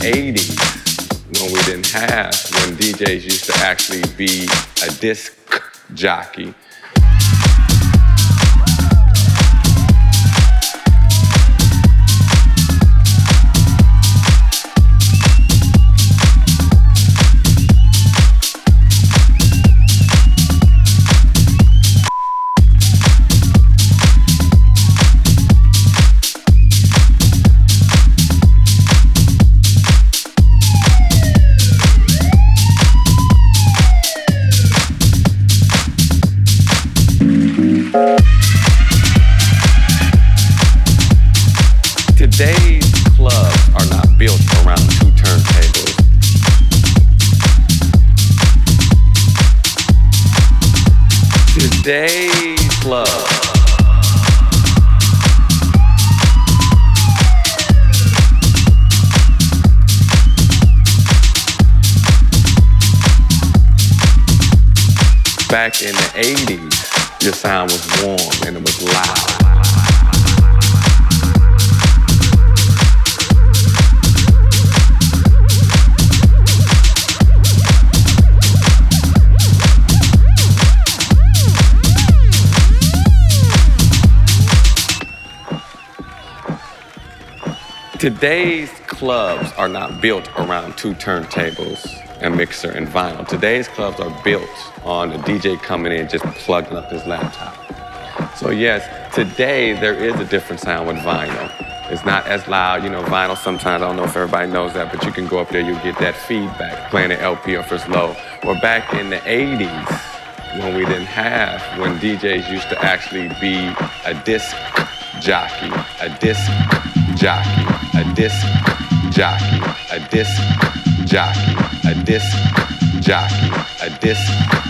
80s, when we didn't have, when DJs used to actually be a disc jockey Back in the 80s, your sound was warm and it was loud. Today's clubs are not built around two turntables, and mixer, and vinyl. Today's clubs are built on a DJ coming in just plugging up his laptop. So, yes, today there is a different sound with vinyl. It's not as loud, you know, vinyl sometimes, I don't know if everybody knows that, but you can go up there, you get that feedback playing an LP or it's low. Or back in the 80s, when we didn't have, when DJs used to actually be a disc jockey, a disc jockey, a disc jockey, a disc jockey, a disc jockey, a disc jockey, a disc jockey,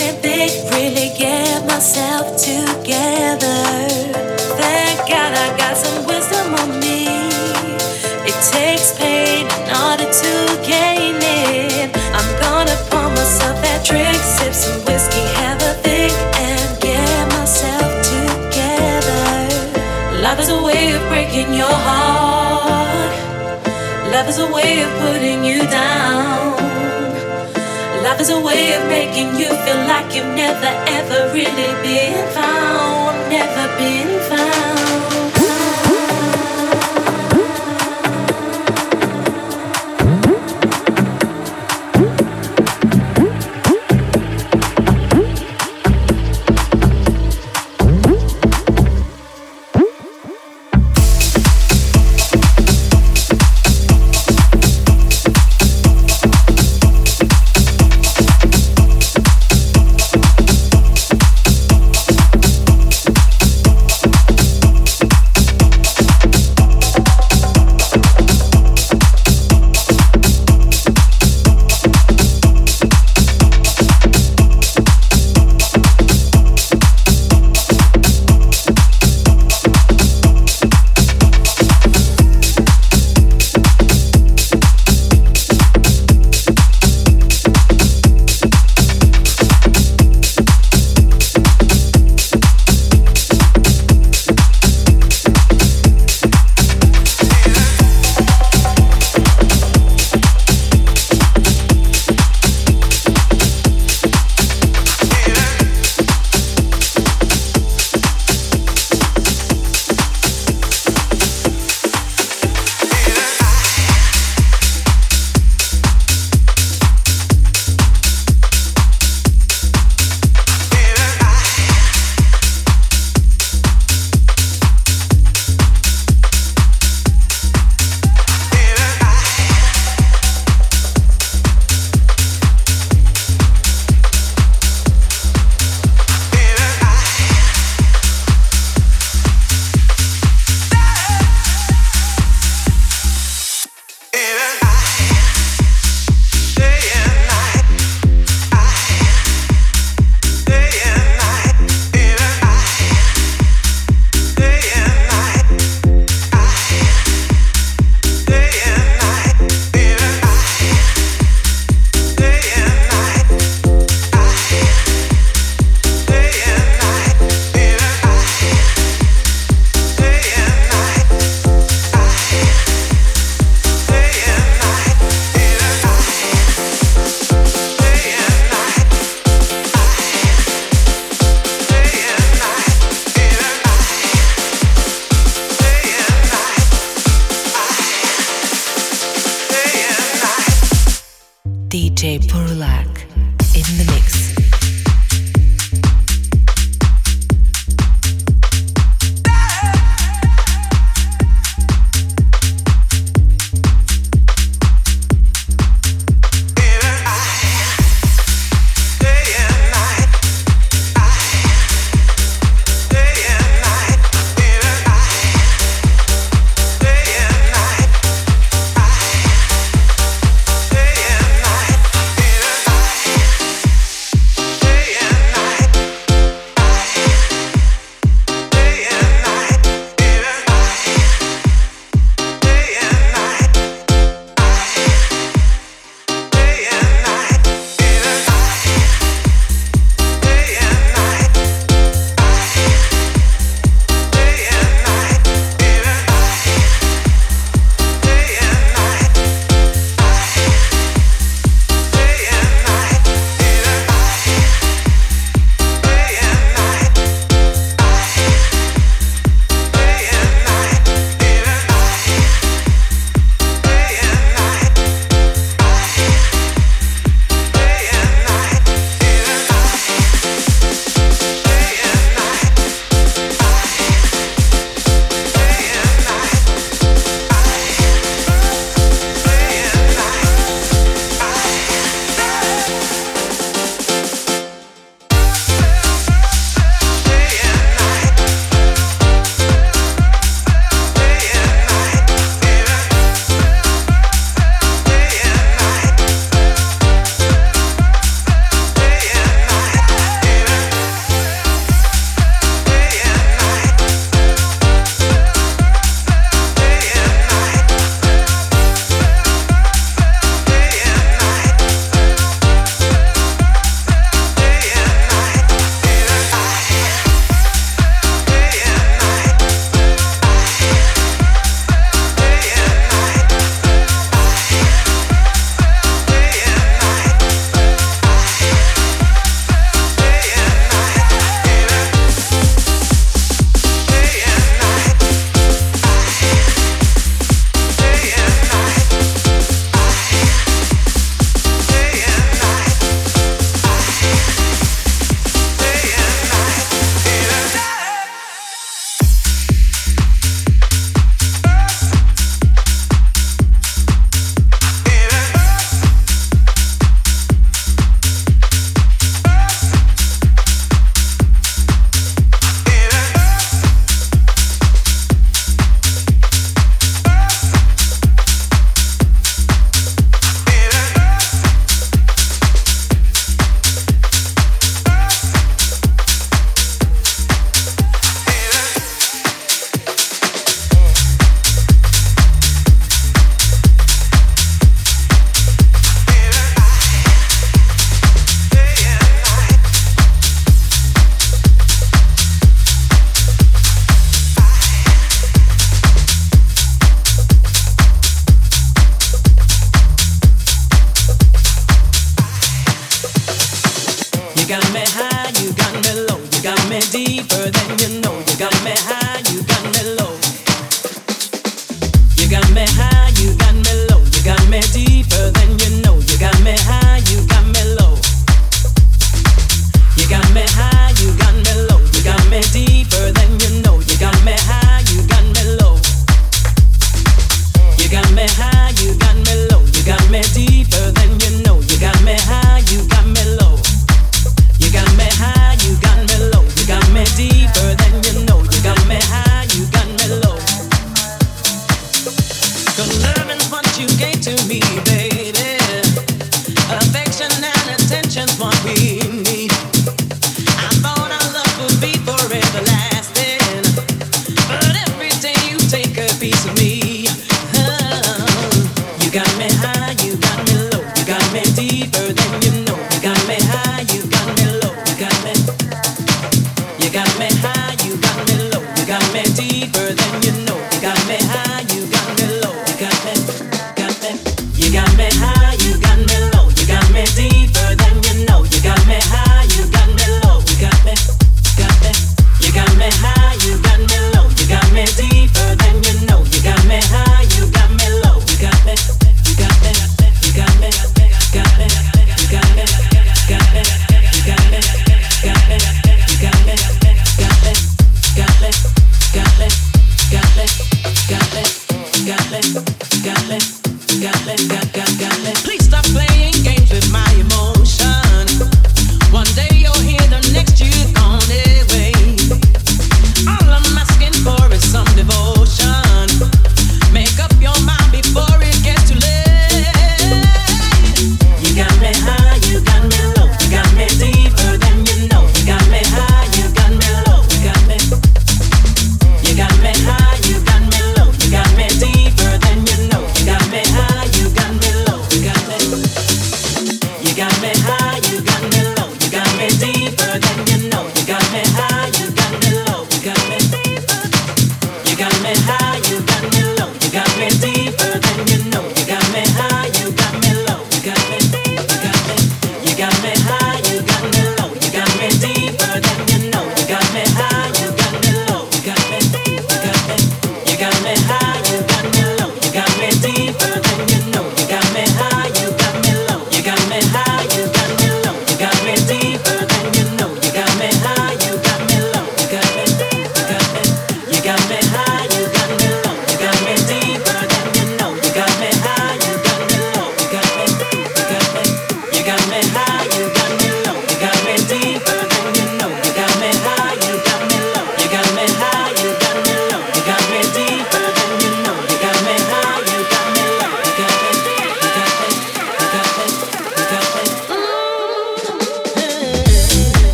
It, big, really get myself together. Thank God I got some wisdom on me. It takes pain in order to gain it. I'm gonna pour myself that drink, sip some whiskey, have a think, and get myself together. Love is a way of breaking your heart. Love is a way of putting you down. Love is a way of making you feel like you've never ever really been found. Never been found.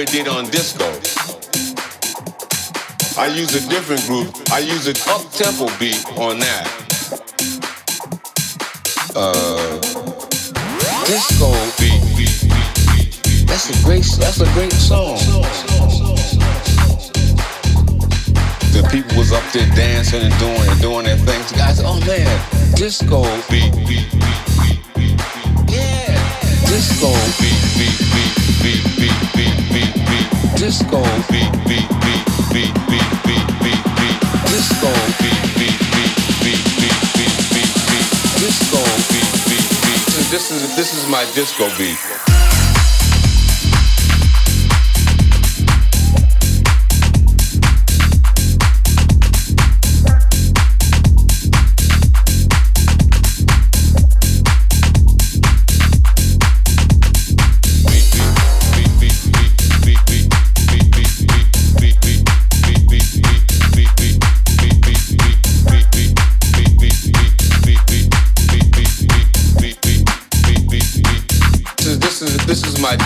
Ever did on disco. I use a different group. I use an up-tempo beat on that. Uh, disco beat, That's a great. That's a great song. The people was up there dancing and doing and doing their things. Guys, oh man, disco beat, beat, disco beat beat beat beat beat beat beat beat disco beat beat beat beat beat beat beat beat disco beat beat beat this is this is my disco beat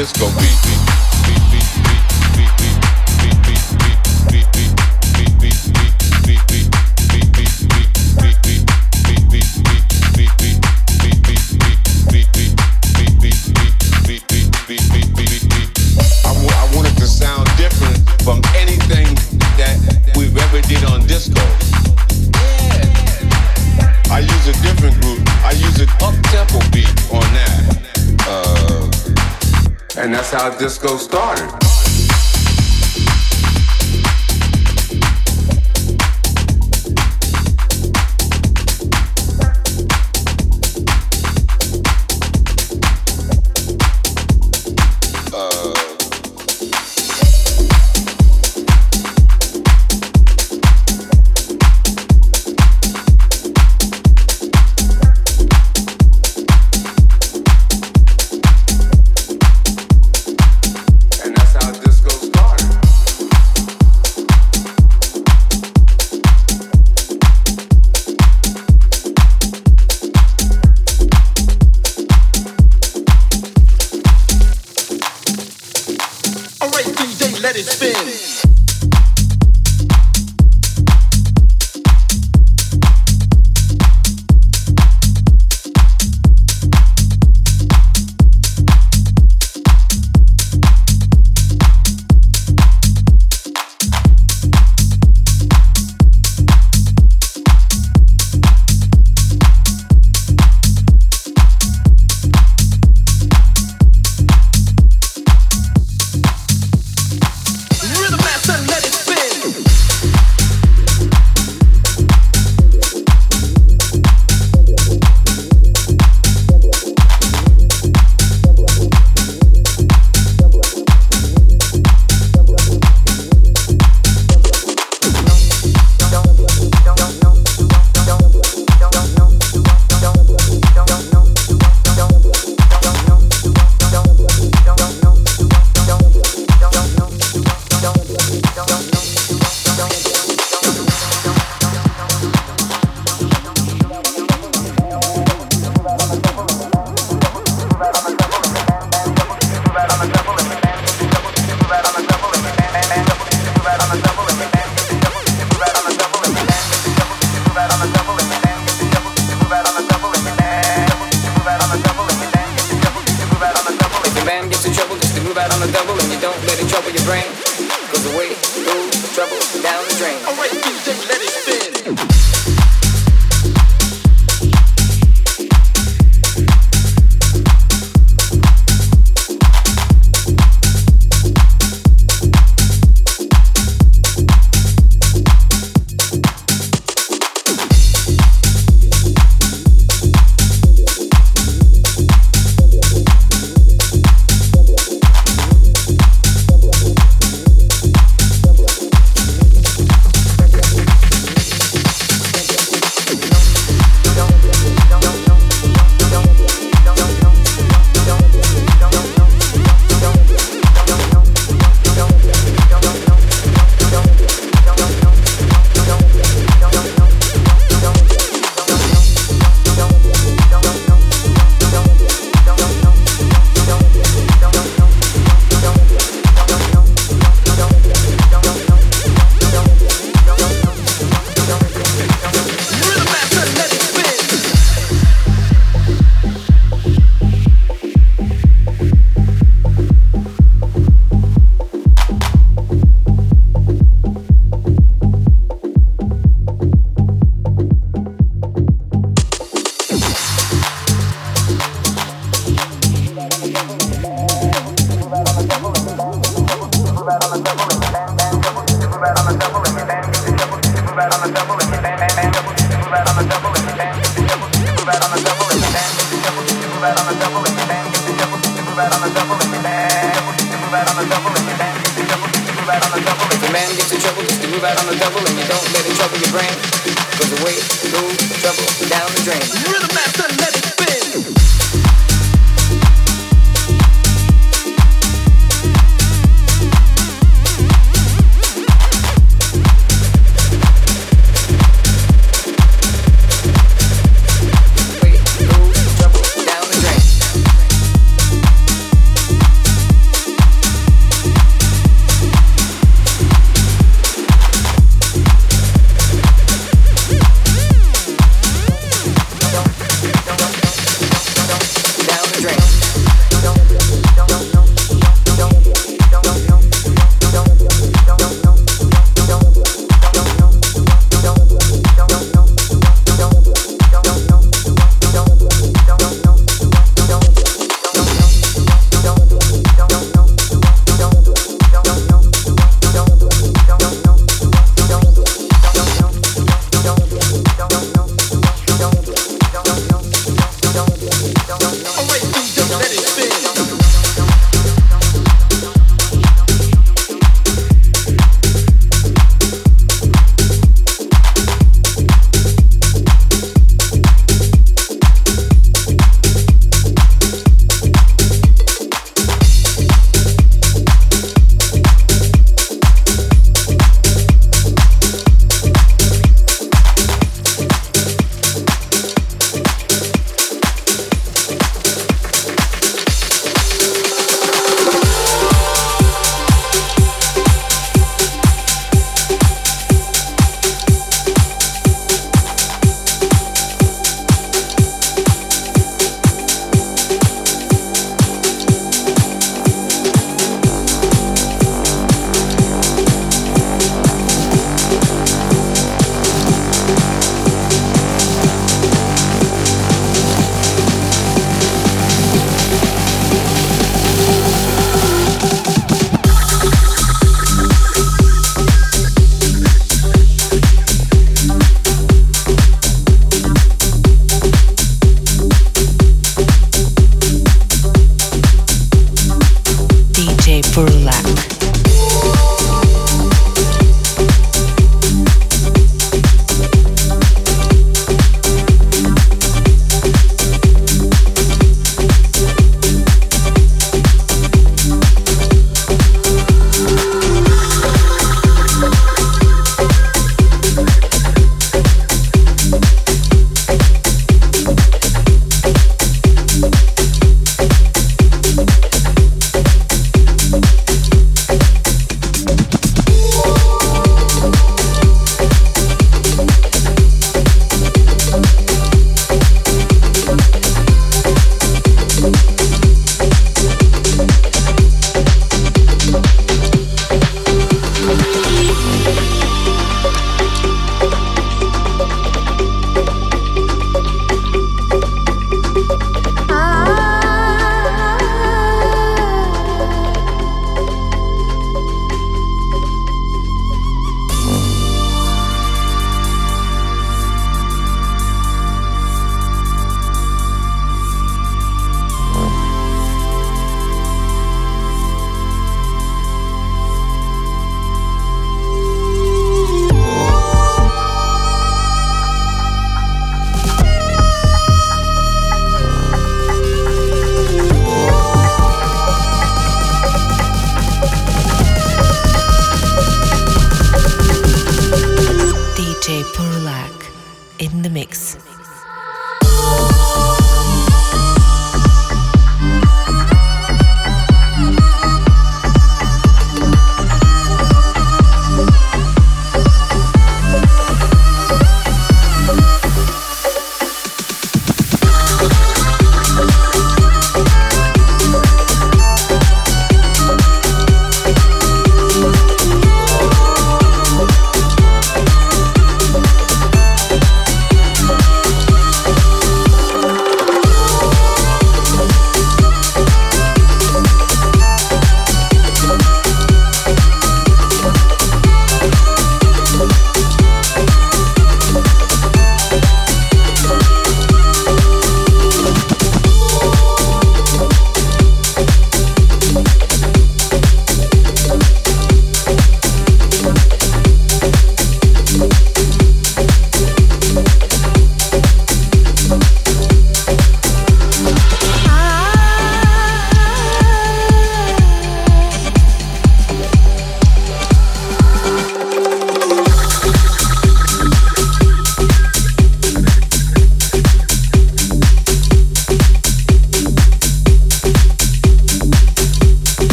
disco beat. Disco started.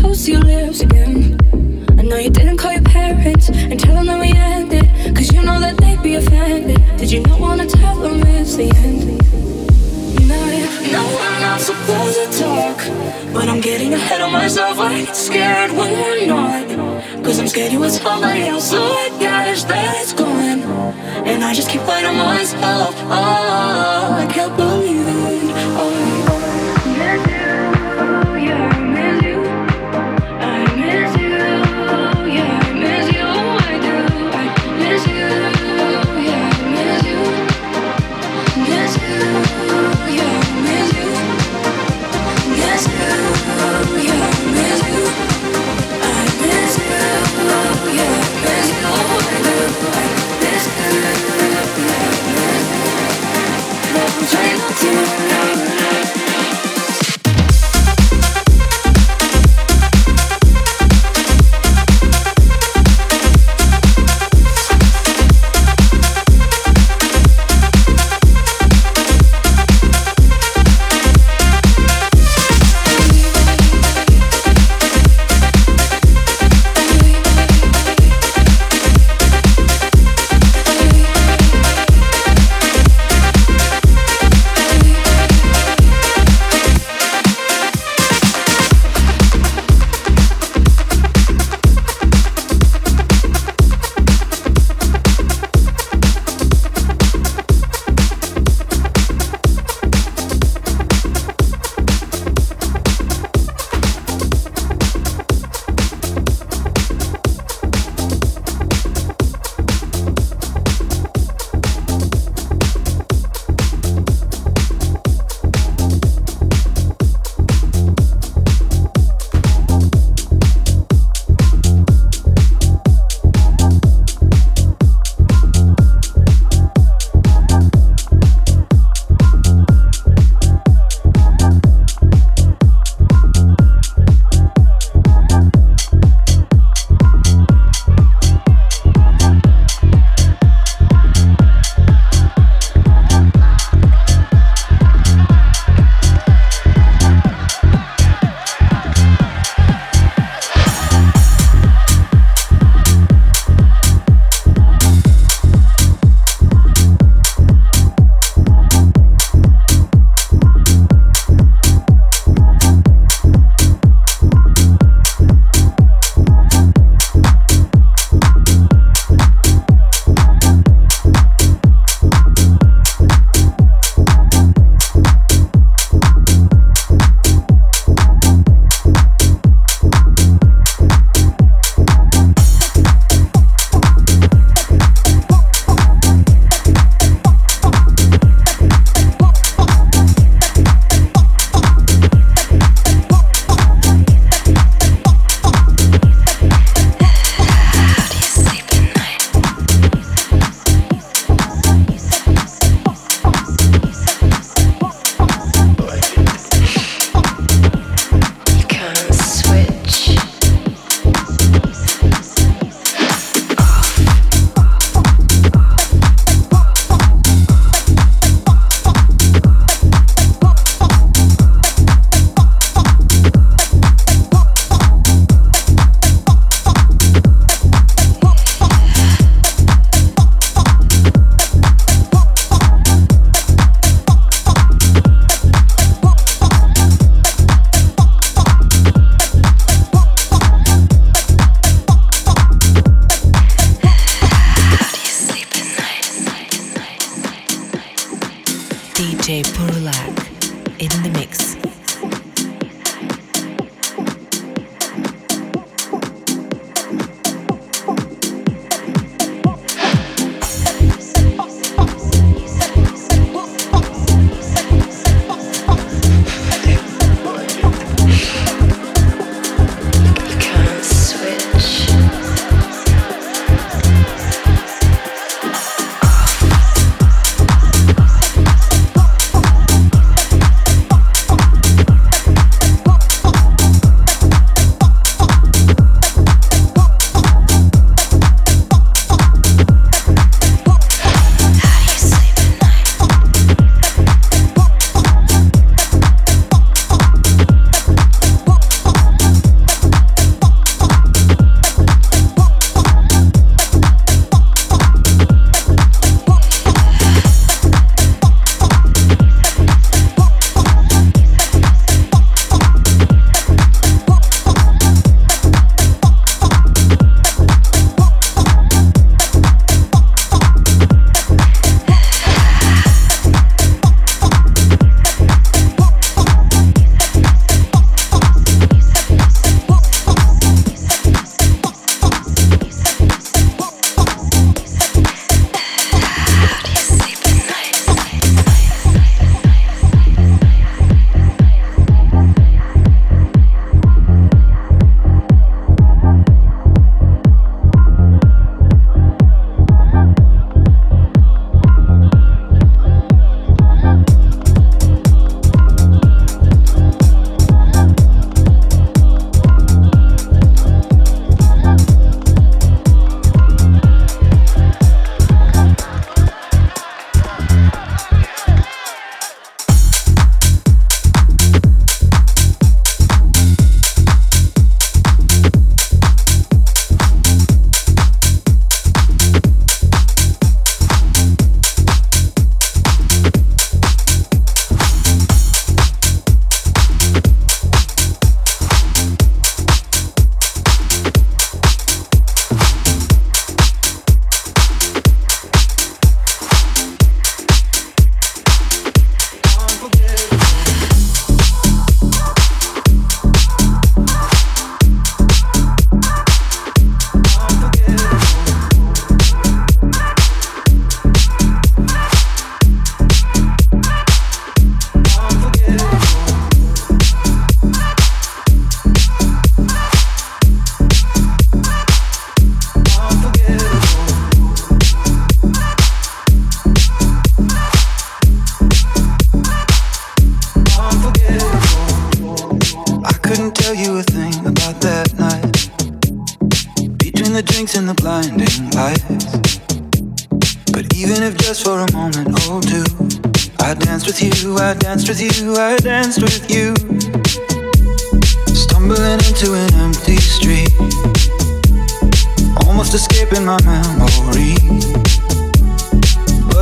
close to your lips again. I know you didn't call your parents and tell them that we ended. Cause you know that they'd be offended. Did you not wanna tell them it's the end? No, now we're not supposed to talk. But I'm getting ahead of myself. I get scared when we're not. Cause I'm scared you with somebody else. So I guess that it's gone. And I just keep fighting myself. Oh, I can't believe.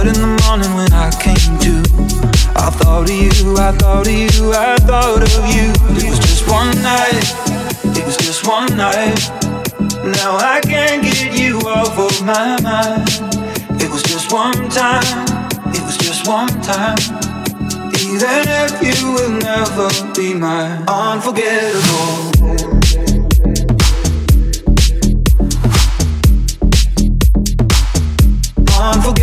In the morning when I came to, I thought of you, I thought of you, I thought of you. It was just one night, it was just one night. Now I can't get you off of my mind. It was just one time, it was just one time. Even if you will never be mine, unforgettable. Unforgettable.